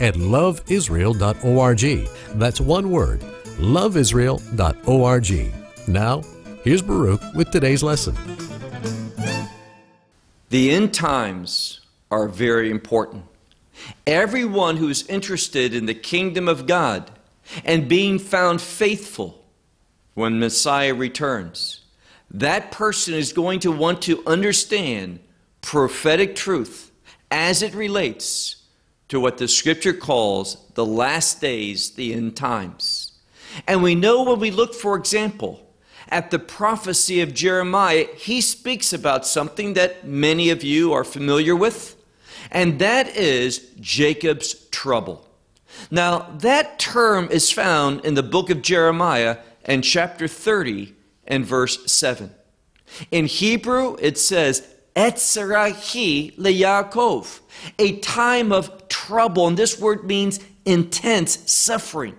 at loveisrael.org. That's one word, loveisrael.org. Now, here's Baruch with today's lesson. The end times are very important. Everyone who is interested in the kingdom of God and being found faithful when Messiah returns, that person is going to want to understand prophetic truth as it relates to what the scripture calls the last days, the end times. And we know when we look, for example, at the prophecy of Jeremiah, he speaks about something that many of you are familiar with, and that is Jacob's trouble. Now, that term is found in the book of Jeremiah and chapter 30 and verse 7. In Hebrew, it says, Etzerahi leYaakov, a time of trouble, and this word means intense suffering.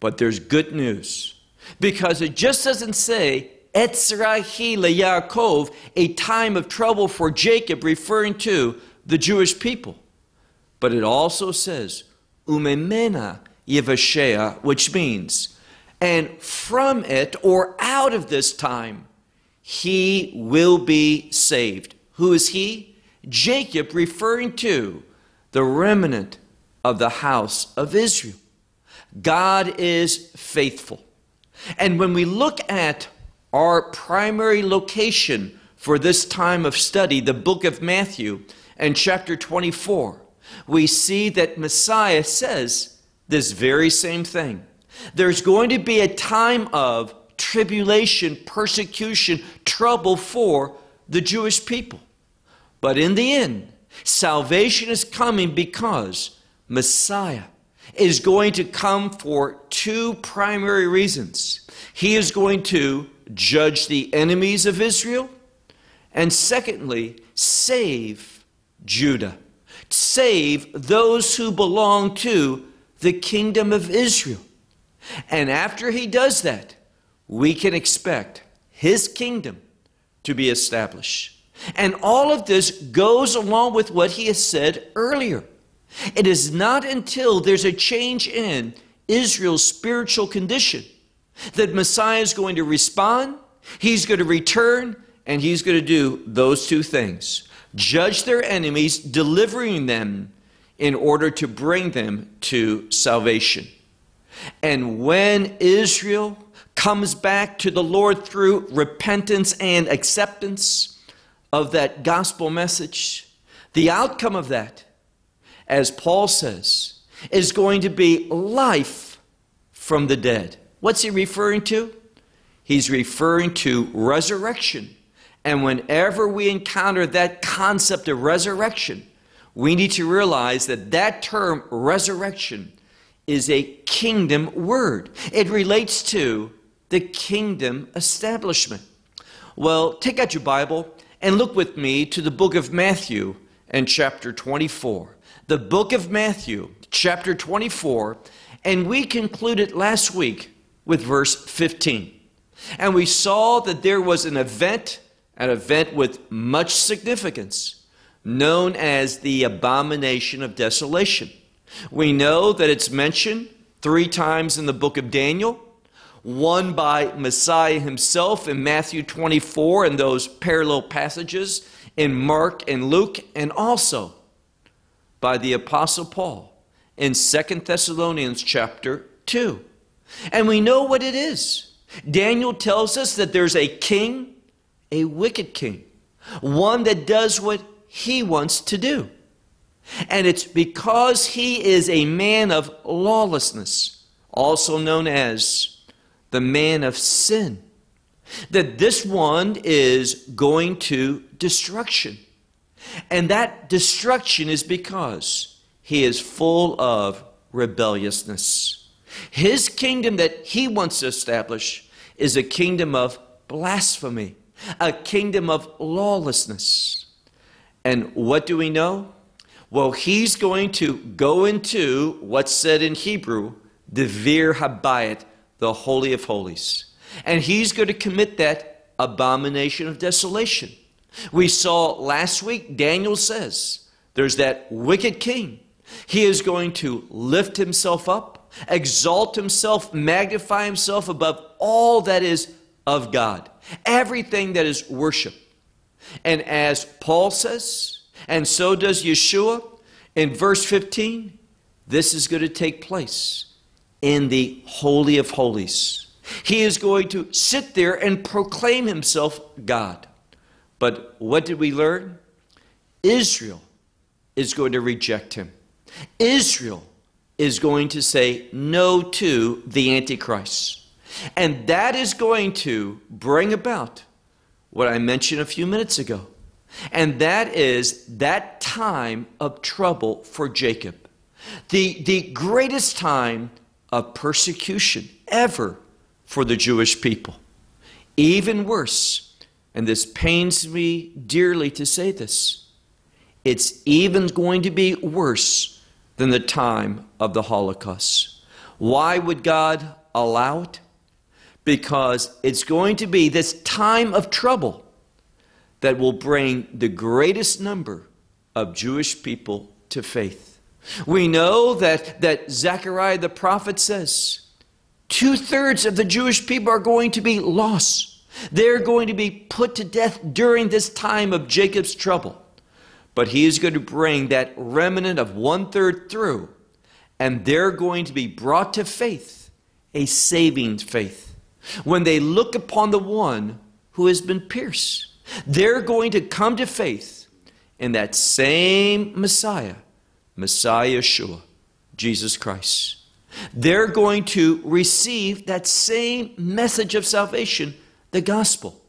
But there's good news because it just doesn't say Etzrahi leYaakov, a time of trouble for Jacob, referring to the Jewish people. But it also says Umemena Yevashea, which means, and from it or out of this time, he will be saved. Who is he? Jacob, referring to the remnant of the house of Israel. God is faithful. And when we look at our primary location for this time of study, the book of Matthew and chapter 24, we see that Messiah says this very same thing. There's going to be a time of tribulation, persecution, trouble for the Jewish people. But in the end, salvation is coming because Messiah is going to come for two primary reasons. He is going to judge the enemies of Israel, and secondly, save Judah, save those who belong to the kingdom of Israel. And after he does that, we can expect his kingdom to be established. And all of this goes along with what he has said earlier. It is not until there's a change in Israel's spiritual condition that Messiah is going to respond, he's going to return, and he's going to do those two things judge their enemies, delivering them in order to bring them to salvation. And when Israel comes back to the Lord through repentance and acceptance of that gospel message, the outcome of that, as Paul says, is going to be life from the dead. What's he referring to? He's referring to resurrection. And whenever we encounter that concept of resurrection, we need to realize that that term resurrection is a kingdom word. It relates to the kingdom establishment. Well, take out your Bible and look with me to the book of Matthew and chapter 24. The book of Matthew, chapter 24, and we concluded last week with verse 15. And we saw that there was an event, an event with much significance, known as the abomination of desolation. We know that it's mentioned three times in the book of Daniel, one by Messiah himself in Matthew 24 and those parallel passages in Mark and Luke, and also by the Apostle Paul in Second Thessalonians chapter 2. And we know what it is. Daniel tells us that there's a king, a wicked king, one that does what he wants to do. And it's because he is a man of lawlessness, also known as the man of sin, that this one is going to destruction. And that destruction is because he is full of rebelliousness. His kingdom that he wants to establish is a kingdom of blasphemy, a kingdom of lawlessness. And what do we know? Well, he's going to go into what's said in Hebrew, the Vir Habayit, the Holy of Holies. And he's going to commit that abomination of desolation. We saw last week, Daniel says, there's that wicked king. He is going to lift himself up, exalt himself, magnify himself above all that is of God, everything that is worship. And as Paul says, and so does Yeshua in verse 15. This is going to take place in the Holy of Holies. He is going to sit there and proclaim himself God. But what did we learn? Israel is going to reject him. Israel is going to say no to the Antichrist. And that is going to bring about what I mentioned a few minutes ago and that is that time of trouble for Jacob. The, the greatest time of persecution ever for the Jewish people. Even worse, and this pains me dearly to say this, it's even going to be worse than the time of the Holocaust. Why would God allow it? Because it's going to be this time of trouble that will bring the greatest number of Jewish people to faith. We know that, that Zechariah the prophet says two thirds of the Jewish people are going to be lost. They're going to be put to death during this time of Jacob's trouble. But he is going to bring that remnant of one third through, and they're going to be brought to faith, a saving faith, when they look upon the one who has been pierced. They're going to come to faith in that same Messiah, Messiah Yeshua, Jesus Christ. They're going to receive that same message of salvation, the gospel.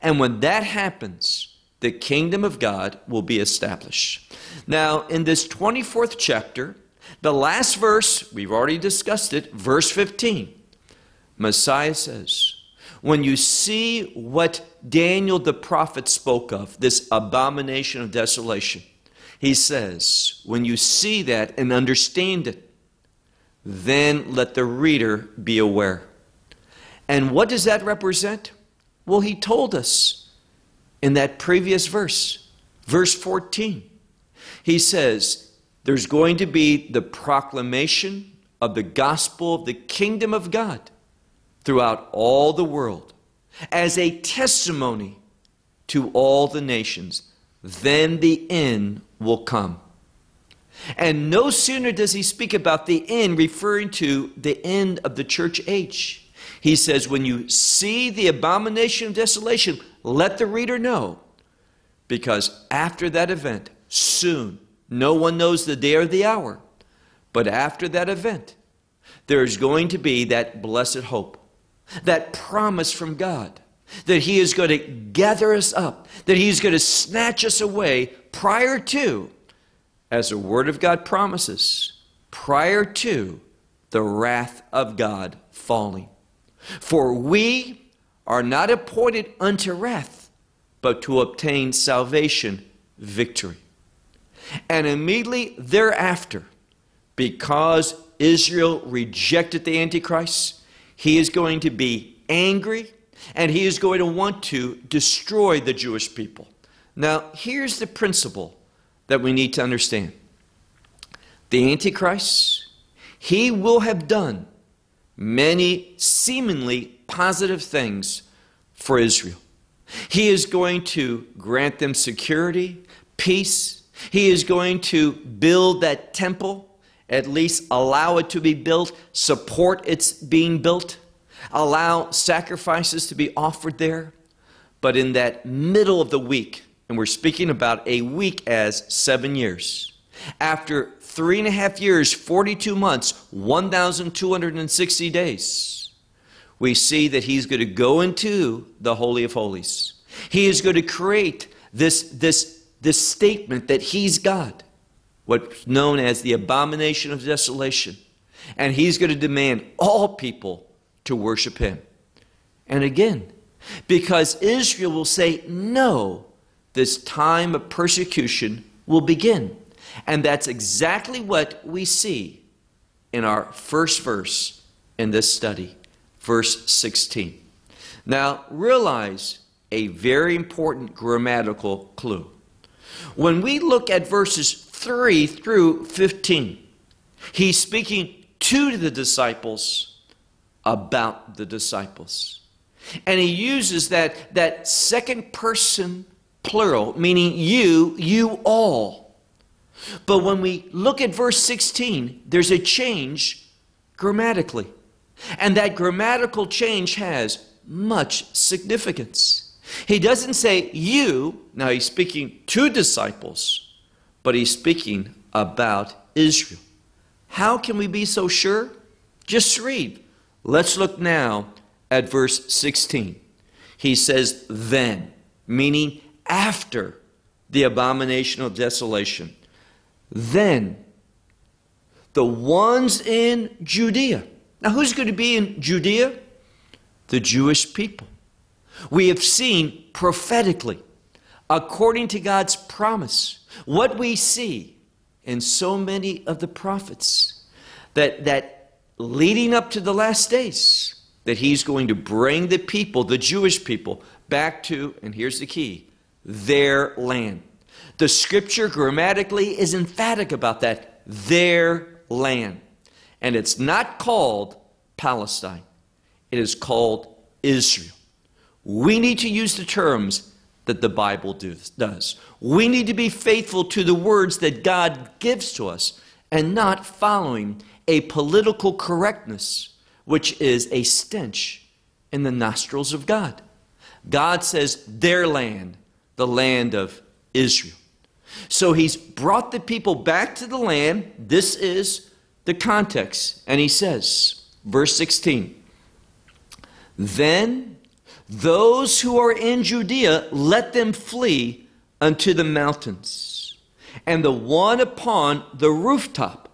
And when that happens, the kingdom of God will be established. Now, in this 24th chapter, the last verse, we've already discussed it, verse 15, Messiah says, when you see what Daniel the prophet spoke of, this abomination of desolation, he says, when you see that and understand it, then let the reader be aware. And what does that represent? Well, he told us in that previous verse, verse 14. He says, There's going to be the proclamation of the gospel of the kingdom of God throughout all the world as a testimony to all the nations. Then the end will come. And no sooner does he speak about the end, referring to the end of the church age. He says, When you see the abomination of desolation, let the reader know. Because after that event, soon, no one knows the day or the hour, but after that event, there is going to be that blessed hope that promise from God that He is going to gather us up, that He's going to snatch us away prior to, as the Word of God promises, prior to the wrath of God falling. For we are not appointed unto wrath, but to obtain salvation, victory. And immediately thereafter, because Israel rejected the Antichrist, he is going to be angry and he is going to want to destroy the Jewish people. Now, here's the principle that we need to understand the Antichrist, he will have done many seemingly positive things for Israel. He is going to grant them security, peace. He is going to build that temple at least allow it to be built, support its being built, allow sacrifices to be offered there. But in that middle of the week, and we're speaking about a week as seven years, after three and a half years, 42 months, 1,260 days, we see that he's going to go into the Holy of Holies. He is going to create this, this, this statement that he's God. what's known as the abomination of desolation. And he's going to demand all people to worship him. And again, because Israel will say no, this time of persecution will begin. And that's exactly what we see in our first verse in this study, verse 16. Now, realize a very important grammatical clue. When we look at verses 3 through 15, he's speaking to the disciples about the disciples. And he uses that, that second person plural, meaning you, you all. But when we look at verse 16, there's a change grammatically. And that grammatical change has much significance. He doesn't say you, now he's speaking to disciples, but he's speaking about Israel. How can we be so sure? Just read. Let's look now at verse 16. He says, then, meaning after the abomination of desolation. Then, the ones in Judea. Now, who's going to be in Judea? The Jewish people. We have seen prophetically, according to God's promise, what we see in so many of the prophets that, that leading up to the last days, that He's going to bring the people, the Jewish people, back to, and here's the key, their land. The scripture grammatically is emphatic about that their land. And it's not called Palestine, it is called Israel. We need to use the terms that the Bible does. We need to be faithful to the words that God gives to us and not following a political correctness, which is a stench in the nostrils of God. God says, their land, the land of Israel. So he's brought the people back to the land. This is the context. And he says, verse 16, Then those who are in Judea, let them flee unto the mountains. And the one upon the rooftop,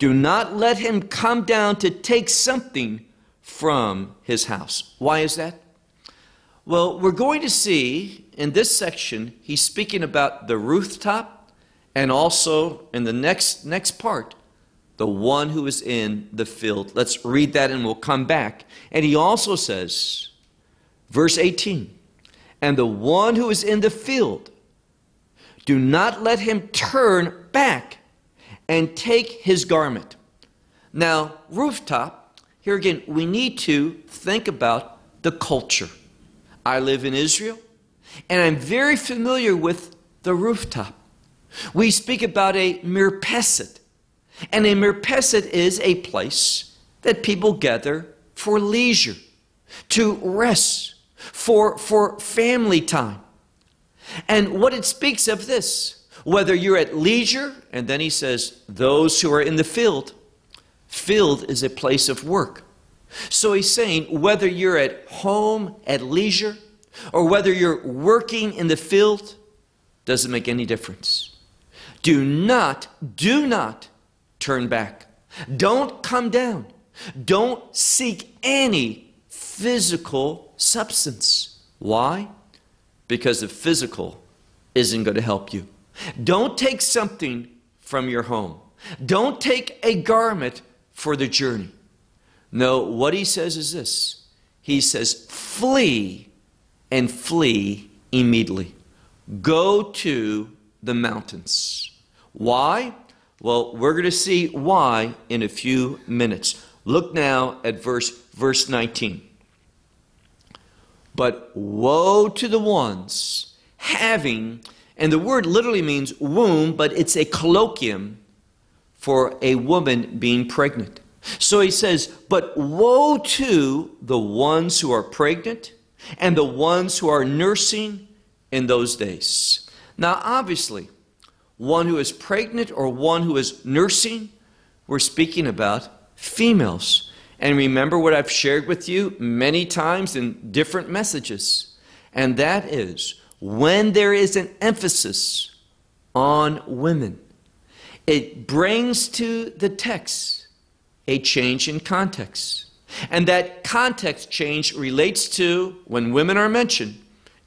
do not let him come down to take something from his house. Why is that? Well, we're going to see in this section, he's speaking about the rooftop and also in the next, next part, the one who is in the field. Let's read that and we'll come back. And he also says, verse 18, and the one who is in the field, do not let him turn back and take his garment. Now, rooftop, here again, we need to think about the culture. I live in Israel, and I'm very familiar with the rooftop. We speak about a mirpeset, and a mirpeset is a place that people gather for leisure, to rest, for, for family time. And what it speaks of this, whether you're at leisure, and then he says, those who are in the field, field is a place of work. So he's saying, whether you're at home, at leisure, or whether you're working in the field, doesn't make any difference. Do not, do not turn back. Don't come down. Don't seek any physical substance. Why? Because the physical isn't going to help you. Don't take something from your home. Don't take a garment for the journey. No, what he says is this He says, flee and flee immediately. Go to the mountains. Why? Well, we're going to see why in a few minutes. Look now at verse verse 19. But woe to the ones having, and the word literally means womb, but it's a colloquium for a woman being pregnant. So he says, But woe to the ones who are pregnant and the ones who are nursing in those days. Now, obviously, one who is pregnant or one who is nursing, we're speaking about females. And remember what I've shared with you many times in different messages, and that is when there is an emphasis on women, it brings to the text a change in context. And that context change relates to when women are mentioned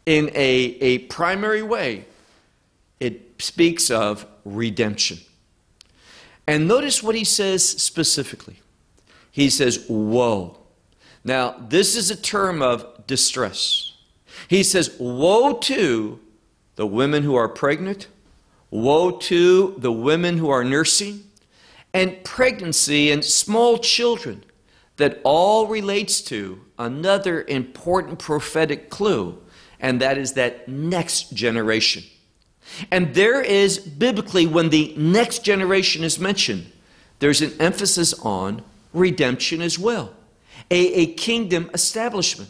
in a, a primary way, it speaks of redemption. And notice what he says specifically. He says, Woe. Now, this is a term of distress. He says, Woe to the women who are pregnant, woe to the women who are nursing, and pregnancy and small children. That all relates to another important prophetic clue, and that is that next generation. And there is, biblically, when the next generation is mentioned, there's an emphasis on redemption as well, a, a kingdom establishment.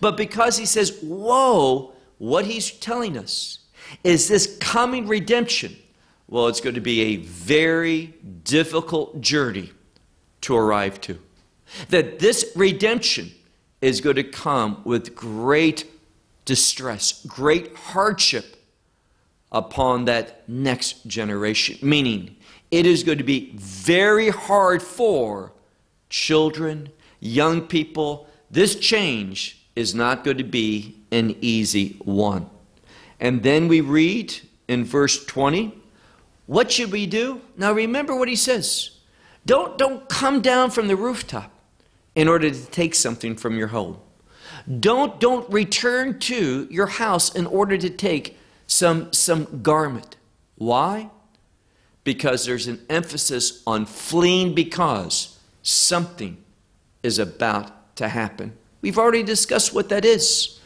But because he says, Woe, what he's telling us is this coming redemption. Well, it's going to be a very difficult journey to arrive to. That this redemption is going to come with great distress, great hardship upon that next generation. Meaning, it is going to be very hard for children, young people. This change is not going to be an easy one. And then we read in verse 20, what should we do? Now remember what he says. Don't, don't come down from the rooftop in order to take something from your home. Don't, don't return to your house in order to take some, some garment. Why? Because there's an emphasis on fleeing because something is about to happen. We've already discussed what that is.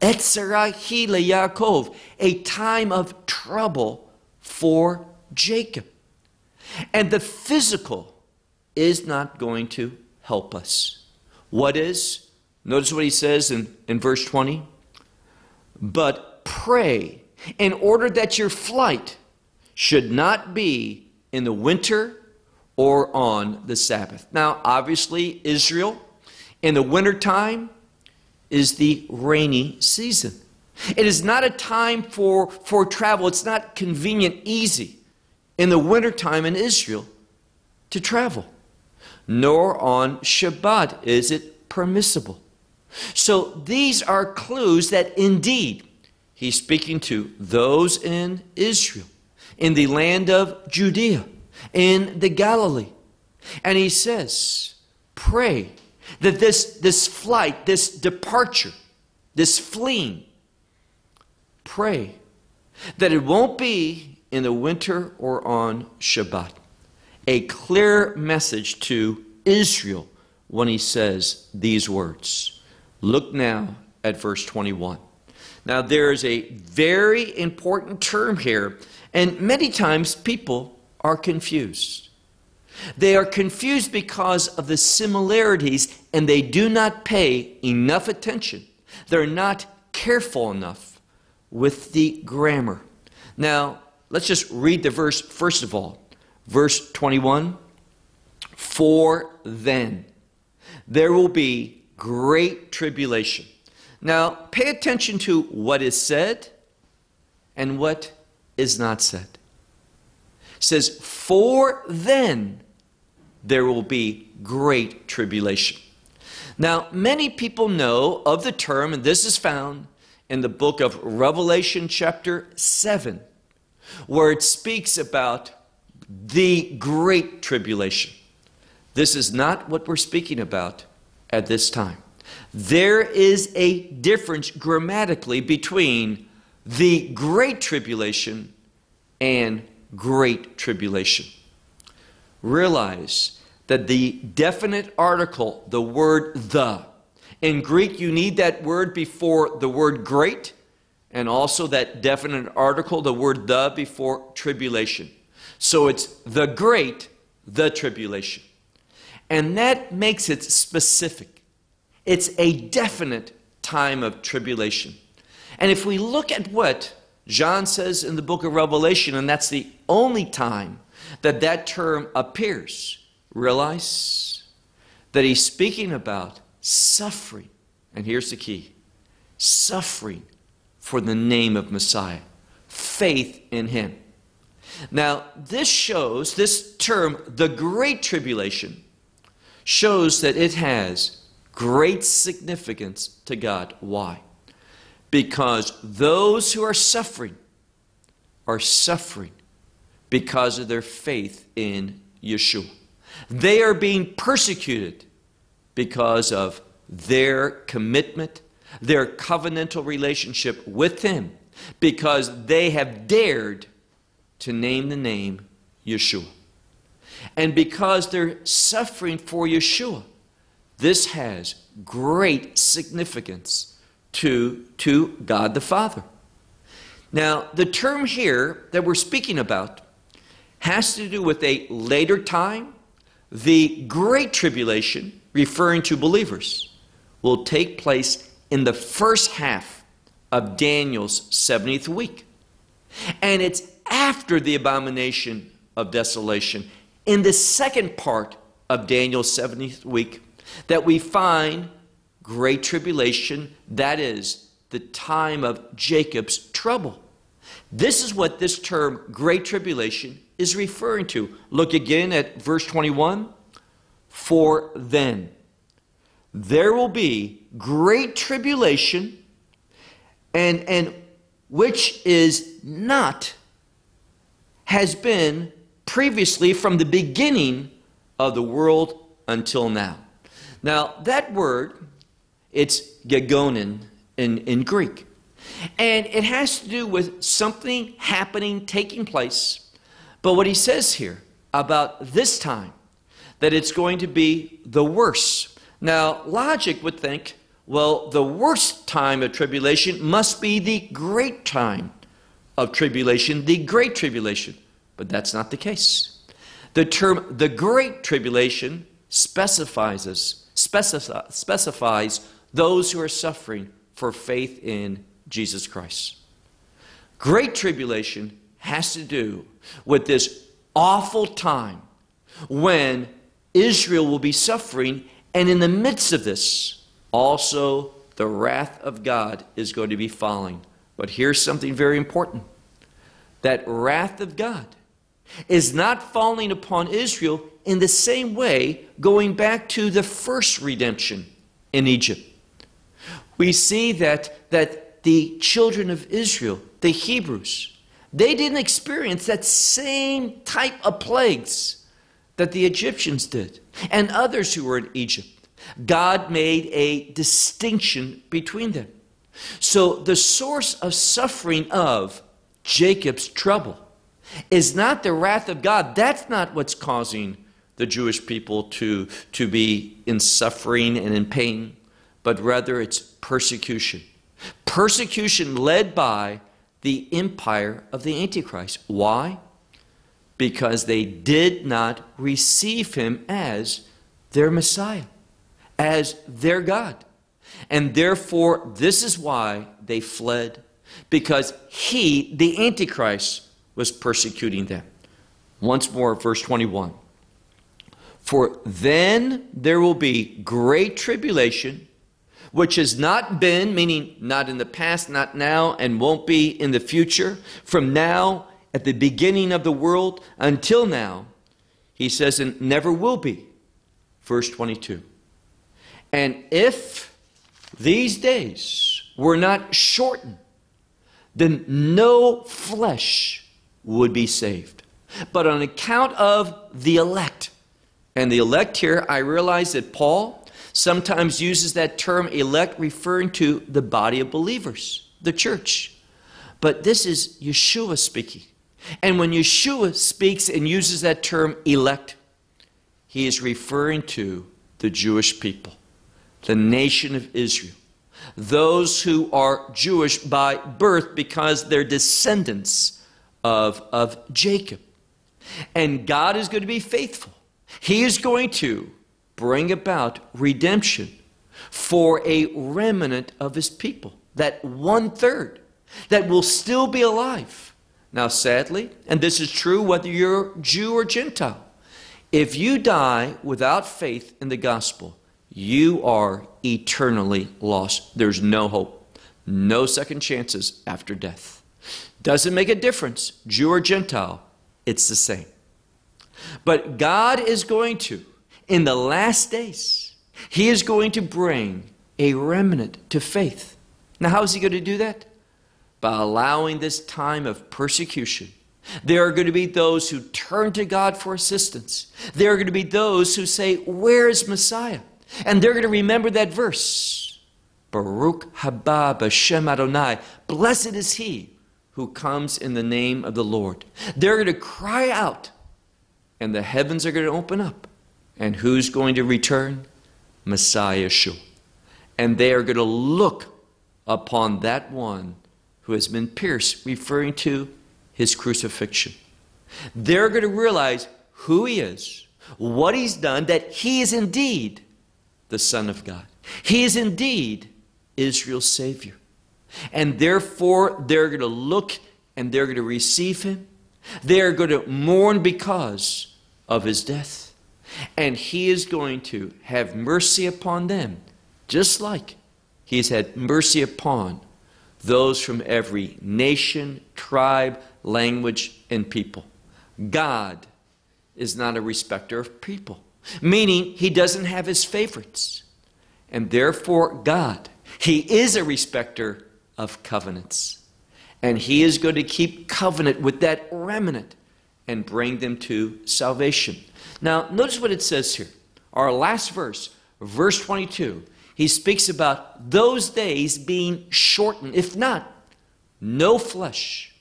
Etzerahile Yaakov, a time of trouble for Jacob. And the physical is not going to help us. What is? Notice what he says in, in verse 20. But pray in order that your flight should not be in the winter or on the Sabbath. Now, obviously, Israel in the wintertime is the rainy season. It is not a time for, for travel. It's not convenient, easy in the wintertime in Israel to travel. Nor on Shabbat is it permissible. So these are clues that indeed He's speaking to those in Israel, in the land of Judea, in the Galilee. And he says, Pray that this, this flight, this departure, this fleeing, pray that it won't be in the winter or on Shabbat. A clear message to Israel when he says these words. Look now at verse 21. Now, there is a very important term here, and many times people are confused. They are confused because of the similarities, and they do not pay enough attention. They're not careful enough with the grammar. Now, let's just read the verse first of all. Verse 21 For then there will be great tribulation now, pay attention to what is said and what is not said. It says, For then there will be great tribulation. Now, many people know of the term, and this is found in the book of Revelation, chapter 7, where it speaks about the great tribulation. This is not what we're speaking about at this time. There is a difference grammatically between the great tribulation and great tribulation. Realize that the definite article, the word the, in Greek you need that word before the word great, and also that definite article, the word the, before tribulation. So it's the great, the tribulation. And that makes it specific. It's a definite time of tribulation. And if we look at what John says in the book of Revelation, and that's the only time that that term appears, realize that he's speaking about suffering. And here's the key suffering for the name of Messiah, faith in him. Now, this shows, this term, the Great Tribulation, shows that it has great significance to God. Why? Because those who are suffering are suffering because of their faith in Yeshua. They are being persecuted because of their commitment, their covenantal relationship with Him, because they have dared to name the name Yeshua. And because they're suffering for Yeshua, this has great significance to, to God the Father. Now, the term here that we're speaking about has to do with a later time. The Great Tribulation, referring to believers, will take place in the first half of Daniel's 70th week. And it's after the abomination of desolation, in the second part of Daniel's 70th week, that we find great tribulation, that is, the time of Jacob's trouble. This is what this term, great tribulation, is referring to. Look again at verse 21. For then there will be great tribulation, and, and which is not, has been previously from the beginning of the world until now. Now, that word, it's gegonen in, in Greek. And it has to do with something happening, taking place. But what he says here about this time, that it's going to be the worst. Now, logic would think, well, the worst time of tribulation must be the great time of tribulation, the great tribulation. But that's not the case. The term the great tribulation specifies specifies those who are suffering for faith in Jesus Christ. Great tribulation has to do with this awful time when Israel will be suffering, and in the midst of this, also the wrath of God is going to be falling. But here's something very important that wrath of God is not falling upon Israel in the same way going back to the first redemption in Egypt. We see that, that the children of Israel, the Hebrews, they didn't experience that same type of plagues that the Egyptians did and others who were in Egypt. God made a distinction between them. So the source of suffering of Jacob's trouble is not the wrath of God. That's not what's causing the Jewish people to, to be in suffering and in pain, but rather it's persecution. Persecution led by the empire of the Antichrist. Why? Because they did not receive him as their Messiah, as their God. And therefore, this is why they fled, because he, the Antichrist, was persecuting them. Once more, verse 21. For then there will be great tribulation which has not been, meaning not in the past, not now, and won't be in the future, from now at the beginning of the world until now, he says, and never will be. Verse 22. And if these days were not shortened, then no flesh would be saved. But on account of the elect, and the elect here, I realize that Paul sometimes uses that term elect referring to the body of believers, the church. But this is Yeshua speaking. And when Yeshua speaks and uses that term elect, he is referring to the Jewish people, the nation of Israel, those who are Jewish by birth because they're descendants of, of Jacob. And God is going to be faithful. He is going to bring about redemption for a remnant of his people, that one third that will still be alive. Now, sadly, and this is true whether you're Jew or Gentile, if you die without faith in the gospel, you are eternally lost. There's no hope, no second chances after death. Doesn't make a difference, Jew or Gentile, it's the same. But God is going to, in the last days, He is going to bring a remnant to faith. Now, how is He going to do that? By allowing this time of persecution. There are going to be those who turn to God for assistance. There are going to be those who say, Where is Messiah? And they're going to remember that verse Baruch haba b'shem Adonai. Blessed is he who comes in the name of the Lord. They're going to cry out, and the heavens are going to open up. And who's going to return? Messiah Yeshua. And they are going to look upon that one who has been pierced, referring to his crucifixion. They're going to realize who he is, what he's done, that he is indeed the Son of God. He is indeed Israel's Savior. And therefore, they're going to look and they're going to receive him. They're going to mourn because of his death. And he is going to have mercy upon them, just like he has had mercy upon those from every nation, tribe, language, and people. God is not a respecter of people, meaning he doesn't have his favorites. And therefore, God, he is a respecter of covenants. And he is going to keep covenant with that remnant and bring them to salvation. Now, notice what it says here. Our last verse, verse 22, he speaks about those days being shortened. If not, no flesh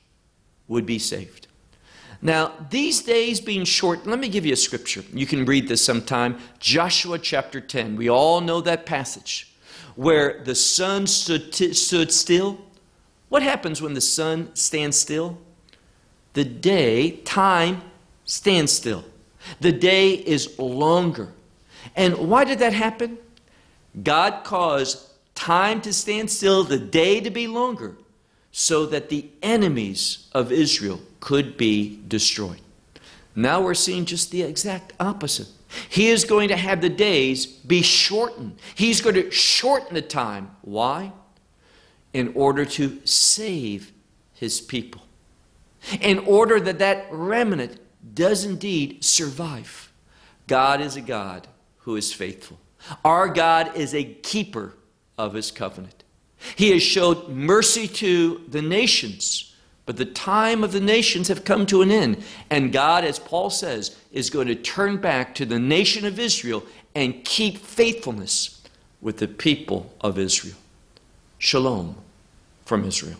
would be saved. Now, these days being short, let me give you a scripture. You can read this sometime. Joshua chapter 10. We all know that passage where the sun stood, t- stood still. What happens when the sun stands still? The day, time, stands still. The day is longer. And why did that happen? God caused time to stand still, the day to be longer, so that the enemies of Israel could be destroyed. Now we're seeing just the exact opposite. He is going to have the days be shortened. He's going to shorten the time. Why? In order to save his people. In order that that remnant does indeed survive. God is a God who is faithful. Our God is a keeper of his covenant. He has showed mercy to the nations, but the time of the nations have come to an end. And God, as Paul says, is going to turn back to the nation of Israel and keep faithfulness with the people of Israel. Shalom from Israel.